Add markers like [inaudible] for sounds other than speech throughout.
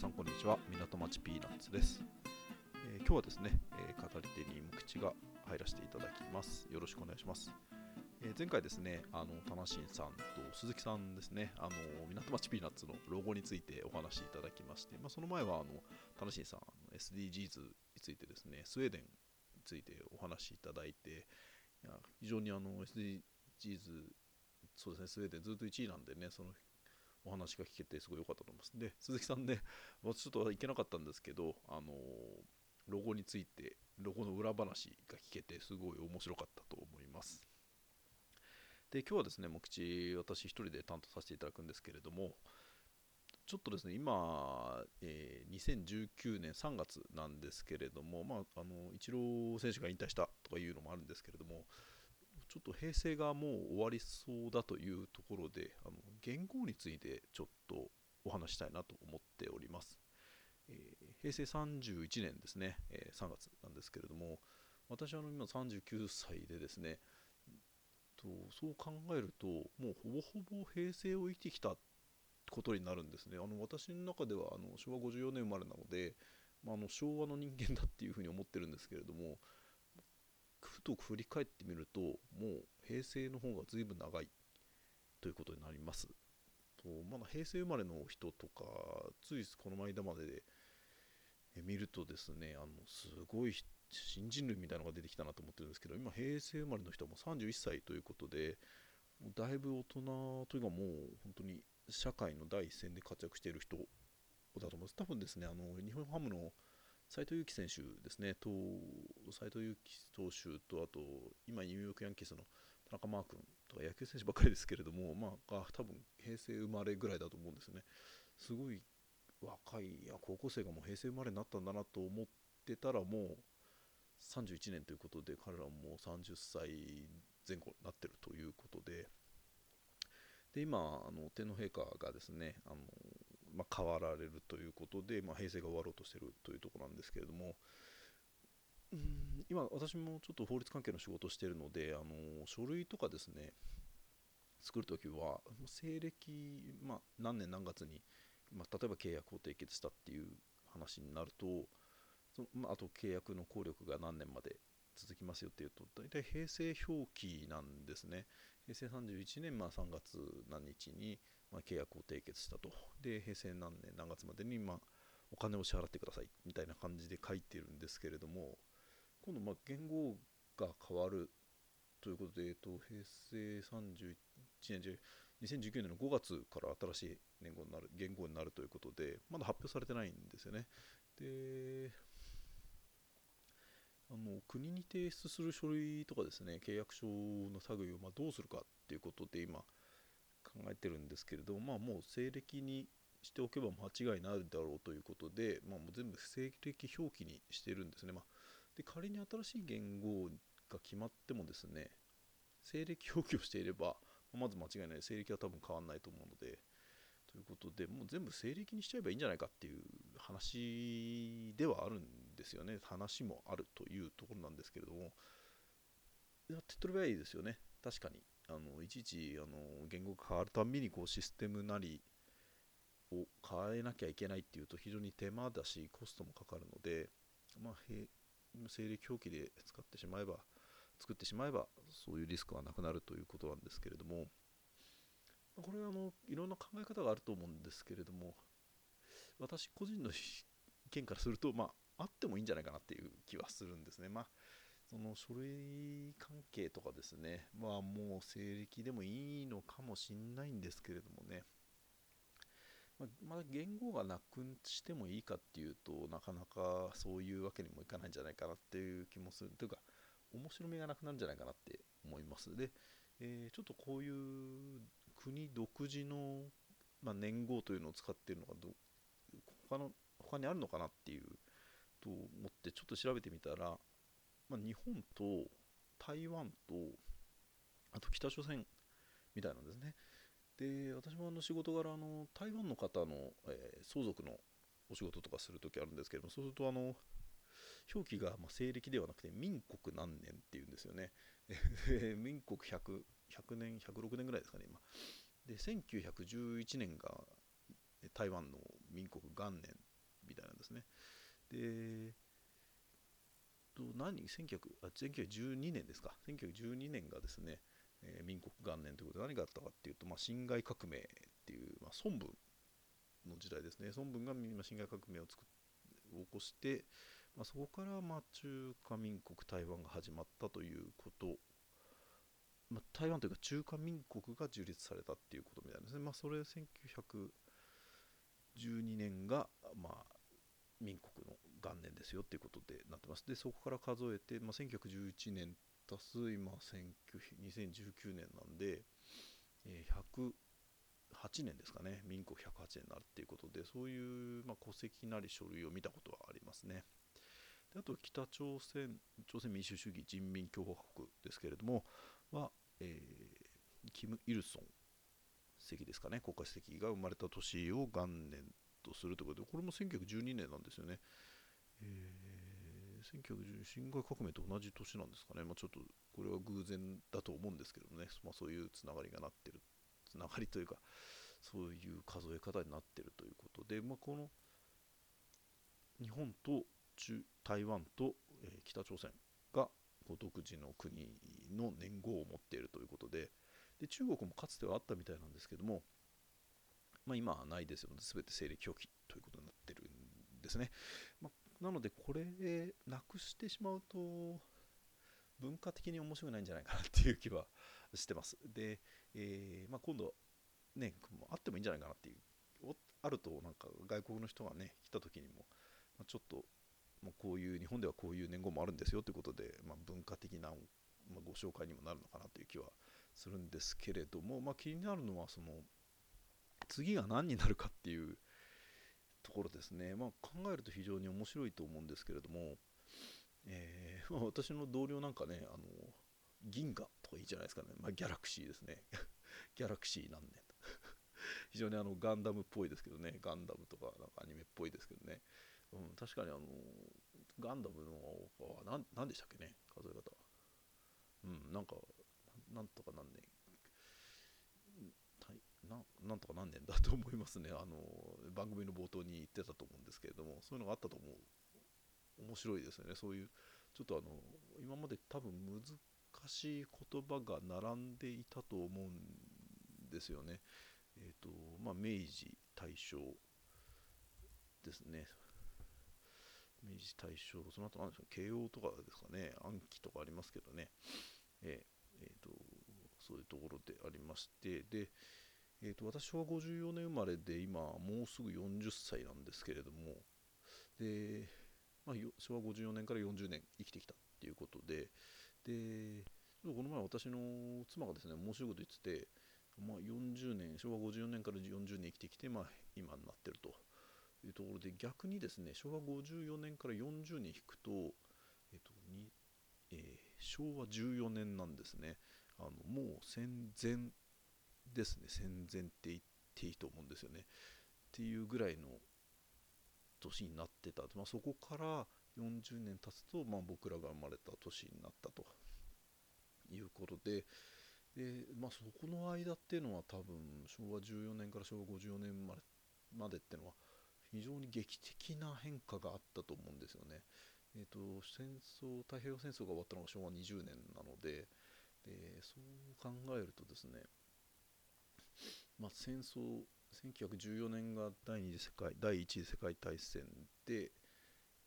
さんこんにちは。港町ピーナッツです、えー今日はですね、えー語り手に無口が入らせていただきます。よろしくお願いします、えー前回ですねあのタナシンさんと鈴木さんですねあの港町ピーナッツのロゴについてお話しいただきまして、まあ、その前はあのタナシンさんあの SDGs についてですねスウェーデンについてお話しいただいていや非常にあの SDGs そうですねスウェーデンずっと1位なんでねそのお話が聞けてすごい良かったと思います。で、鈴木さんね、[laughs] 私ちょっと行けなかったんですけど、あのロゴについて、ロゴの裏話が聞けて、すごい面白かったと思います。で、今日はですね、目口、私一人で担当させていただくんですけれども、ちょっとですね、今、えー2019年3月なんですけれども、まあ、あの、イチロー選手が引退したとかいうのもあるんですけれども、ちょっと平成がもう終わりそうだというところで、あの言語についてちょっとお話したいなと思っております。えー平成31年ですね、えー3月なんですけれども、私はあの今39歳でですね、とそう考えると、もうほぼほぼ平成を生きてきたことになるんですね。あの私の中ではあの昭和54年生まれなので、まあ、あの昭和の人間だっていうふうに思ってるんですけれども、ふと振り返ってみるともう平成の方が随分長いということになります。とまだ平成生まれの人とかついこの間までで見るとですねあのすごい新人類みたいなのが出てきたなと思ってるんですけど今平成生まれの人はも31歳ということでだいぶ大人というかもう本当に社会の第一線で活躍している人だと思います。多分ですねあの日本ハムの斎藤佑樹選手ですね、と斎藤佑樹投手と、あと今、ニューヨークヤンキースの田中マー君とか野球選手ばかりですけれども、まあ、多分平成生まれぐらいだと思うんですね。すごい若い、や高校生がもう平成生まれになったんだなと思ってたら、もう31年ということで、彼らも30歳前後になってるということで、で今あの、天皇陛下がですね、あのまあ、変わられるということで、まあ、平成が終わろうとしているというところなんですけれども、うん今、私もちょっと法律関係の仕事をしているので、あの書類とかですね、作るときは、西暦、まあ、何年何月に、まあ、例えば契約を締結したっていう話になると、そのまあ、あと契約の効力が何年まで続きますよっていうと、大体平成表記なんですね。平成31年、まあ、3月何日に、まあ、契約を締結したと。で、平成何年何月までに、まあ、お金を支払ってくださいみたいな感じで書いてるんですけれども、今度、まあ、言語が変わるということで、えっと、平成31年、じゃ2019年の5月から新しい年号になる言語になるということで、まだ発表されてないんですよね。で、あの国に提出する書類とかですね、契約書の類をまどうするかっていうことで今考えてるんですけれども、まあ、もう西暦にしておけば間違いないだろうということで、まあ、もう全部西暦表記にしてるんですね。まあ、で仮に新しい言語が決まってもですね、西暦表記をしていれば、まず間違いない、西暦は多分変わらないと思うので、ということで、もう全部西暦にしちゃえばいいんじゃないかっていう話ではあるんですよね。話もあるというところなんですけれども、やってとればいいですよね。確かに。あのいちいちあの言語が変わるたびにこうシステムなりを変えなきゃいけないっていうと非常に手間だしコストもかかるので、まあ、西暦表記で使ってしまえば作ってしまえばそういうリスクはなくなるということなんですけれどもこれはあのいろんな考え方があると思うんですけれども私個人の意見からすると、まあ、あってもいいんじゃないかなっていう気はするんですね。まあその書類関係とかですね、まあもう西暦でもいいのかもしんないんですけれどもね、ま、まだ言語がなくしてもいいかっていうとなかなかそういうわけにもいかないんじゃないかなっていう気もするというか面白みがなくなるんじゃないかなって思いますで、えーちょっとこういう国独自の、まあ、年号というのを使っているのがど他の他にあるのかなっていうと思ってちょっと調べてみたらまあ、日本と台湾とあと北朝鮮みたいなんですね。で私もあの仕事柄あの台湾の方の、えー相続のお仕事とかするときあるんですけれどもそうするとあの表記がまあ西暦ではなくて民国何年っていうんですよね。[laughs] 民国 100, 100年106年ぐらいですかね今。で1911年が台湾の民国元年で、と何？1900あ1912年ですか1912年がですね、えー、民国元年ということで何があったかっていうと、まあ、辛亥革命っていう、まあ、孫文の時代ですね孫文が辛亥革命を作起こして、まあ、そこからまあ中華民国台湾が始まったということまあ、台湾というか中華民国が樹立されたっていうことみたいですね。まあ、それ1912年が、まあ、民国の元年ですよっていうことでなってます。で、そこから数えて、まあ、1911年足す今2019年なんで、えー、108年ですかね、民国108年になるっていうことで、そういう、まあ、戸籍なり書類を見たことはありますね。であと、北朝鮮、朝鮮民主主義人民共和国ですけれども、は、えー、キム・イルソン席ですかね、国家主席が生まれた年を元年とするということで、これも1912年なんですよね。えー、1910辛亥革命と同じ年なんですかね、まあ、ちょっとこれは偶然だと思うんですけどね、まあ、そういうつながりがなってる、つながりというか、そういう数え方になってるということで、まあ、この日本と中台湾と、えー、北朝鮮が独自の国の年号を持っているということで。で中国もかつてはあったみたいなんですけども、まあ、今はないですよね。全て西暦表記ということになってるんですね、まあ、なのでこれなくしてしまうと文化的に面白くないんじゃないかなっていう気はしてます。で、えー、まあ、今度ねあってもいいんじゃないかなっていうあるとなんか外国の人がね来た時にも、ま、ちょっとまあ、こういう日本ではこういう年号もあるんですよということで、まあ、文化的な、ま、ご紹介にもなるのかなという気はするんですけれども、まあ、気になるのはその次が何になるかっていうところですね、まあ、考えると非常に面白いと思うんですけれども、えー [laughs] まあ、私の同僚なんかねあの銀河とかいいじゃないですかね、まあ、ギャラクシーですね。[laughs] ギャラクシー何年 [laughs] 非常にあのガンダムっぽいですけどね。ガンダムとかなんかアニメっぽいですけどね。うん、確かにあのガンダムのは何でしたっけね？数え方。うんなんかなんとか何年ななんとか何年だと思いますね。あの番組の冒頭に言ってたと思うんですけれどもそういうのがあったと思う。面白いですよね。そういうちょっとあの今まで多分難しい言葉が並んでいたと思うんですよね。えっ、ー、とまあ明治大正ですね。明治大正、その後なんですか、慶応とかですかね、暗記とかありますけどね、えー、えー、とそういうところでありまして、で、えーと、私は54年生まれで、今、もうすぐ40歳なんですけれども、で、まあ、昭和54年から40年生きてきたっていうことで、で、この前私の妻がですね、面白いこと言ってて、まあ、40年、昭和54年から40年生きてきて、まあ、今になってると。いうところで逆にですね昭和54年から40年引くと,、えっとにえー、昭和14年なんですねあのもう戦前ですね。戦前って言っていいと思うんですよね。っていうぐらいの年になってた、まあ、そこから40年経つと、まあ、僕らが生まれた年になったということで。で、まあ、そこの間っていうのは多分昭和14年から昭和54年までまでっていうのは非常に劇的な変化があったと思うんですよね。えーと、戦争太平洋戦争が終わったのが昭和20年なので。でそう考えるとですね、まあ、戦争1914年が第二次世界第一次世界大戦で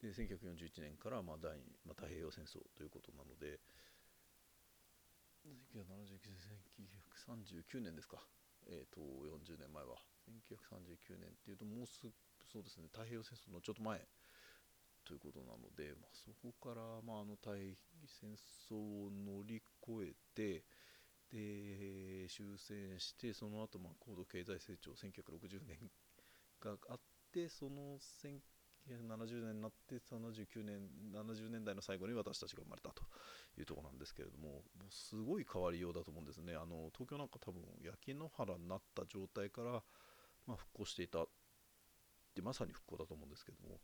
で1941年からまあ第、まあ、太平洋戦争ということなので1939年ですか、えーと、40年前は。1939年っていうともうすそうですね太平洋戦争のちょっと前ということなので、まあ、そこから、まあ、あの対戦争を乗り越えてで終戦してその後、まあ高度経済成長1960年があってその1970年になって79年70年代の最後に私たちが生まれたというところなんですけれどももうすごい変わりようだと思うんですね。あの東京なんか多分焼け野原になった状態から、まあ、復興していたってまさに復興だと思うんですけども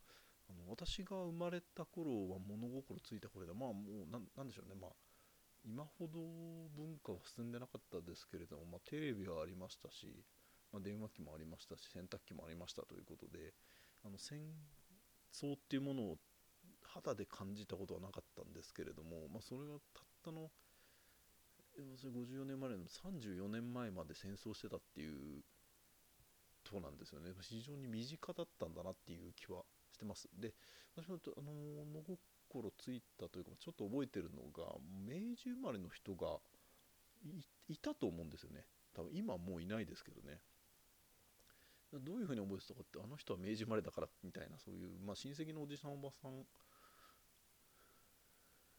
あの私が生まれた頃は物心ついた頃でまあもうなんでしょうね。まあ今ほど文化は進んでなかったですけれども、まあ、テレビはありましたし、まあ、電話機もありましたし洗濯機もありましたということであの戦そうっていうものを肌で感じたことはなかったんですけれども、まあ、それがたったの54年前の34年前まで戦争してたっていうとこなんですよね。非常に身近だったんだなっていう気はしてます。で私もあの心ついたというかちょっと覚えてるのが明治生まれの人がいたと思うんですよね。多分今はもういないですけどね。どういうふうに覚えてたかってあの人は明治生まれだからみたいなそういう、まあ、親戚のおじさんおばさん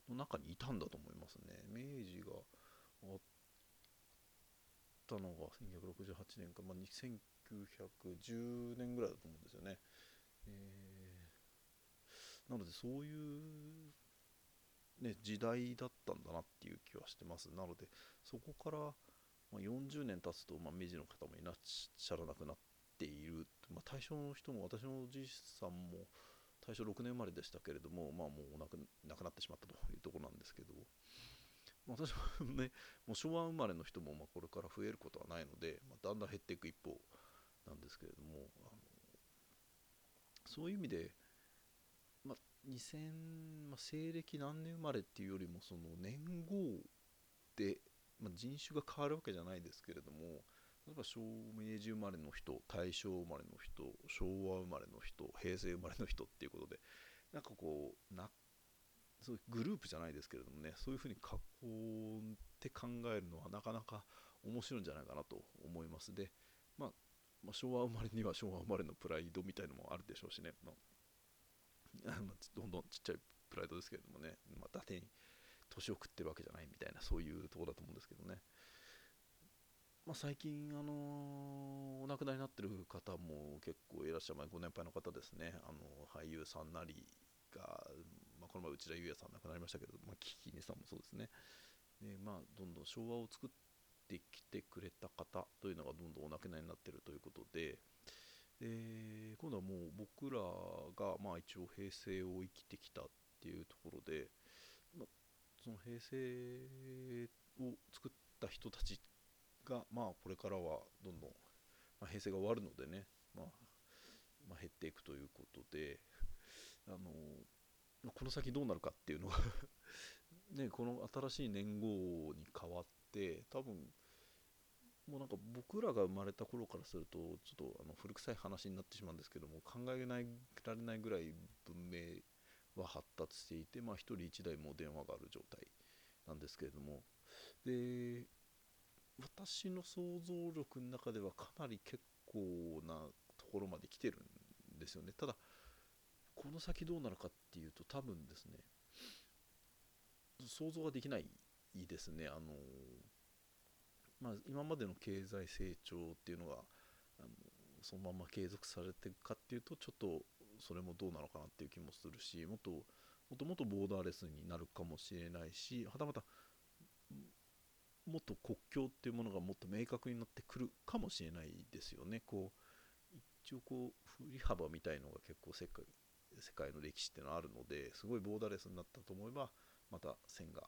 の中にいたんだと思いますね。明治があったのが1968年か、まあ、1910年ぐらいだと思うんですよね、えー、なのでそういうね、時代だったんだなっていう気はしてます。なので、そこから、ま、40年経つと、まあ、明治の方もいらっしゃらなくなっている、まあ、大正の人も私のおじいさんも大正6年生まれでしたけれども、まあ、もう亡く亡くなってしまったというところなんですけど、まあ、私もねもう昭和生まれの人もまこれから増えることはないので、まあ、だんだん減っていく一方なんですけれどもあのそういう意味で、2000、まあ、西暦何年生まれっていうよりもその年号で、まあ、人種が変わるわけじゃないですけれども例えば昭明治生まれの人大正生まれの人昭和生まれの人平成生まれの人っていうことでなんかこうなそうグループじゃないですけれどもねそういうふうに囲って考えるのはなかなか面白いんじゃないかなと思います。で、まあ、まあ、昭和生まれには昭和生まれのプライドみたいのもあるでしょうしね、まあ、どんどんちっちゃいプライドですけれどもね、まあ、伊達に年を食ってるわけじゃないみたいなそういうところだと思うんですけどね。まあ、最近、あの、お亡くなりになってる方も結構いらっしゃる、ご年配の方ですね、あの俳優さんなりが、まあ、この前、内田裕也さん亡くなりましたけど、まあ、キキネさんもそうですね、でまあ、どんどん昭和を作ってきてくれた方というのがどんどんお亡くなりになってるということで、で今度はもう僕らが、まあ、一応平成を生きてきたっていうところで、ま、その平成を作った人たちが、まあ、これからはどんどん、まあ、平成が終わるのでね、まあ、まあ、減っていくということで、あのこの先どうなるかっていうのが [laughs] ね、この新しい年号に変わって、多分もうなんか僕らが生まれた頃からすると、ちょっとあの古臭い話になってしまうんですけども、考えられないぐらい文明は発達していて、まあ、1人1台も電話がある状態なんですけれども、で、私の想像力の中ではかなり結構なところまで来てるんですよね。ただこの先どうなるかっていうと多分ですね想像ができないですね。あのまあ、今までの経済成長っていうのがあのそのまま継続されていくかっていうとちょっとそれもどうなのかなっていう気もするしもっともっともっとボーダーレスになるかもしれないしはたまたもっと国境っていうものがもっと明確になってくるかもしれないですよね。こう一応こう振り幅みたいのが結構世界世界の歴史っていうのはあるのですごいボーダーレスになったと思えばまた線が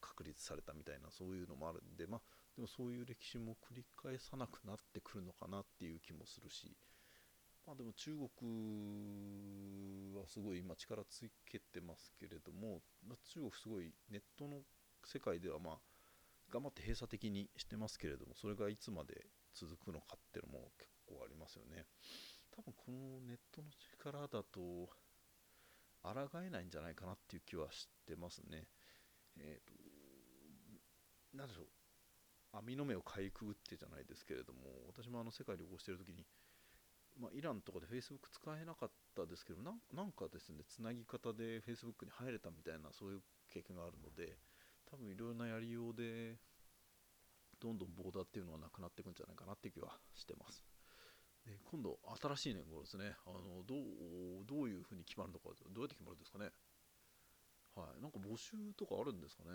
確立されたみたいなそういうのもあるんでまあでもそういう歴史も繰り返さなくなってくるのかなっていう気もするしまあでも中国はすごい今力つけてますけれども、まあ、中国すごいネットの世界ではまあ頑張って閉鎖的にしてますけれどもそれがいつまで続くのかっていうのも結構ありますよね。多分このネットの力だと抗えないんじゃないかなっていう気はしてますね。えっ、ー、と何でしょう。網の目をかいくぐってじゃないですけれども私もあの世界旅行してる時にまあ、イランとかで Facebook 使えなかったですけどなんかですねつなぎ方で Facebook に入れたみたいなそういう経験があるので多分いろいろなやりようでどんどんボーダーっていうのはなくなっていくんじゃないかなっていう気はしてます。で今度、新しい年号ですねあのどう、どういうふうに決まるのか、どうやって決まるんですかね？はい、なんか募集とかあるんですかね？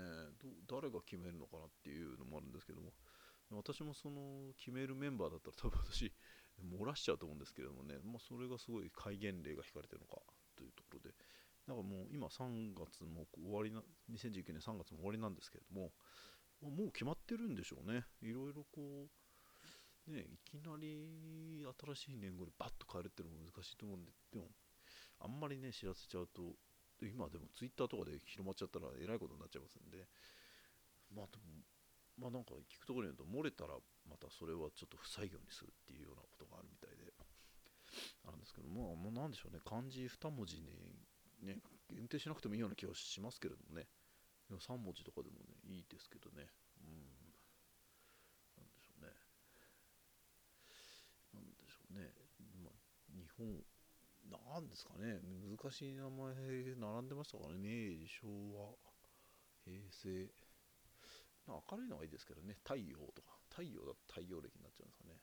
誰が決めるのかなっていうのもあるんですけども、私もその決めるメンバーだったら多分私、漏らしちゃうと思うんですけれどもね、まあ、それがすごい戒厳令が引かれてるのかというところで、だかもう今3月も終わりな、2019年3月も終わりなんですけれども、もう決まってるんでしょうね。いろいろこう、ね、いきなり新しい年号でバッと変えるっていうのも難しいと思うんで、でも、あんまりね、知らせちゃうと、今でもツイッターとかで広まっちゃったらえらいことになっちゃいますんで、まあでも、まあなんか聞くところによると、漏れたらまたそれはちょっと不採用にするっていうようなことがあるみたいで、あるんですけど、まあ、まあ、なんでしょうね、漢字2文字ね、ね、限定しなくてもいいような気はしますけれどもね、3文字とかでもね、いいですけどね、うん、なんでしょうね、なんでしょうね、まあ、日本、なんですかね、難しい名前並んでましたからね、明治、昭和、平成、まあ、明るいのがいいですけどね、太陽とか、太陽だと太陽暦になっちゃうんですかね、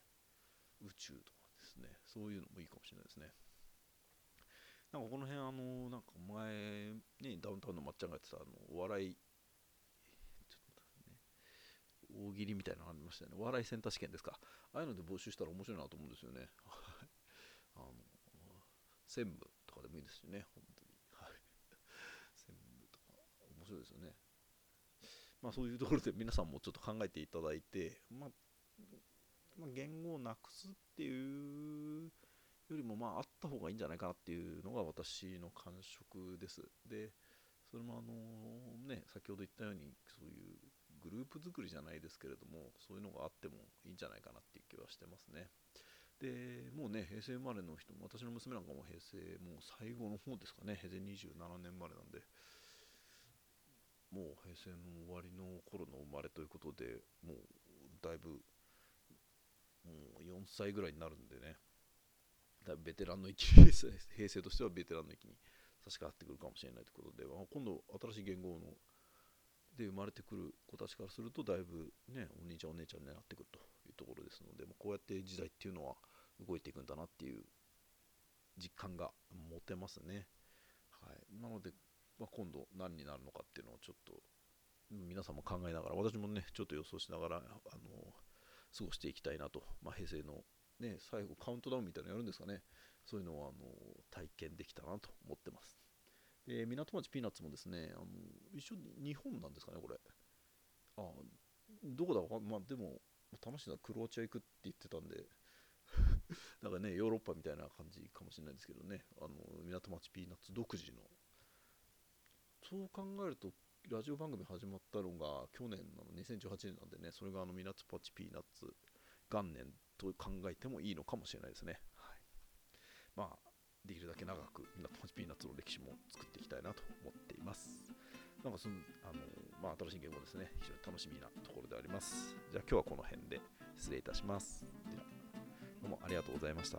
宇宙とかですね、そういうのもいいかもしれないですね。なんかこの辺、あの、なんか前、ね、ダウンタウンのまっちゃんがやってた、あの、お笑い、ちょっと、大喜利みたいなのありましたよね。お笑いセンター試験ですか。ああいうので募集したら面白いなと思うんですよね。専務とかでもいいですしね、本当に。はい。専務とか、面白いですよね。まあそういうところで皆さんもちょっと考えていただいて、まあ、まあ、言語をなくすっていうよりもまああった方がいいんじゃないかなっていうのが私の感触です。で、それもあのね、先ほど言ったようにそういうグループ作りじゃないですけれども、そういうのがあってもいいんじゃないかなっていう気はしてますね。で、もうね、平成生まれの人も、私の娘なんかも平成もう最後の方ですかね、平成27年生まれなんで、もう平成の終わりの頃の生まれということで、もうだいぶ、もう4歳ぐらいになるんでね、だベテランの域 [laughs] 平成としてはベテランの域に差し掛かってくるかもしれないということで、まあ、今度新しい言語ので生まれてくる子たちからするとだいぶねお兄ちゃんお姉ちゃんになってくるというところですので、まあ、こうやって時代っていうのは動いていくんだなっていう実感が持てますね。はい、なので、まあ、今度何になるのかっていうのをちょっと皆さんも考えながら私もねちょっと予想しながらあの過ごしていきたいなと、まあ、平成のね、最後カウントダウンみたいなのやるんですかね。そういうのをあの体験できたなと思ってます。で、港町ピーナッツもですね、あの一緒に日本なんですかね、これ。あ、どこだか、まあでも、楽しいな、クロアチア行くって言ってたんで、だからね、ヨーロッパみたいな感じかもしれないですけどね、あの港町ピーナッツ独自の。そう考えると、ラジオ番組始まったのが去年なの、2018年なんでね、それがあの港町ピーナッツ元年と考えてもいいのかもしれないですね。はい、まあ、できるだけ長くピーナッツの歴史も作っていきたいなと思っています。なんかその、あの、まあ、新しい言語ですね、非常に楽しみなところであります。じゃあ今日はこの辺で失礼いたします。では、どうもありがとうございました。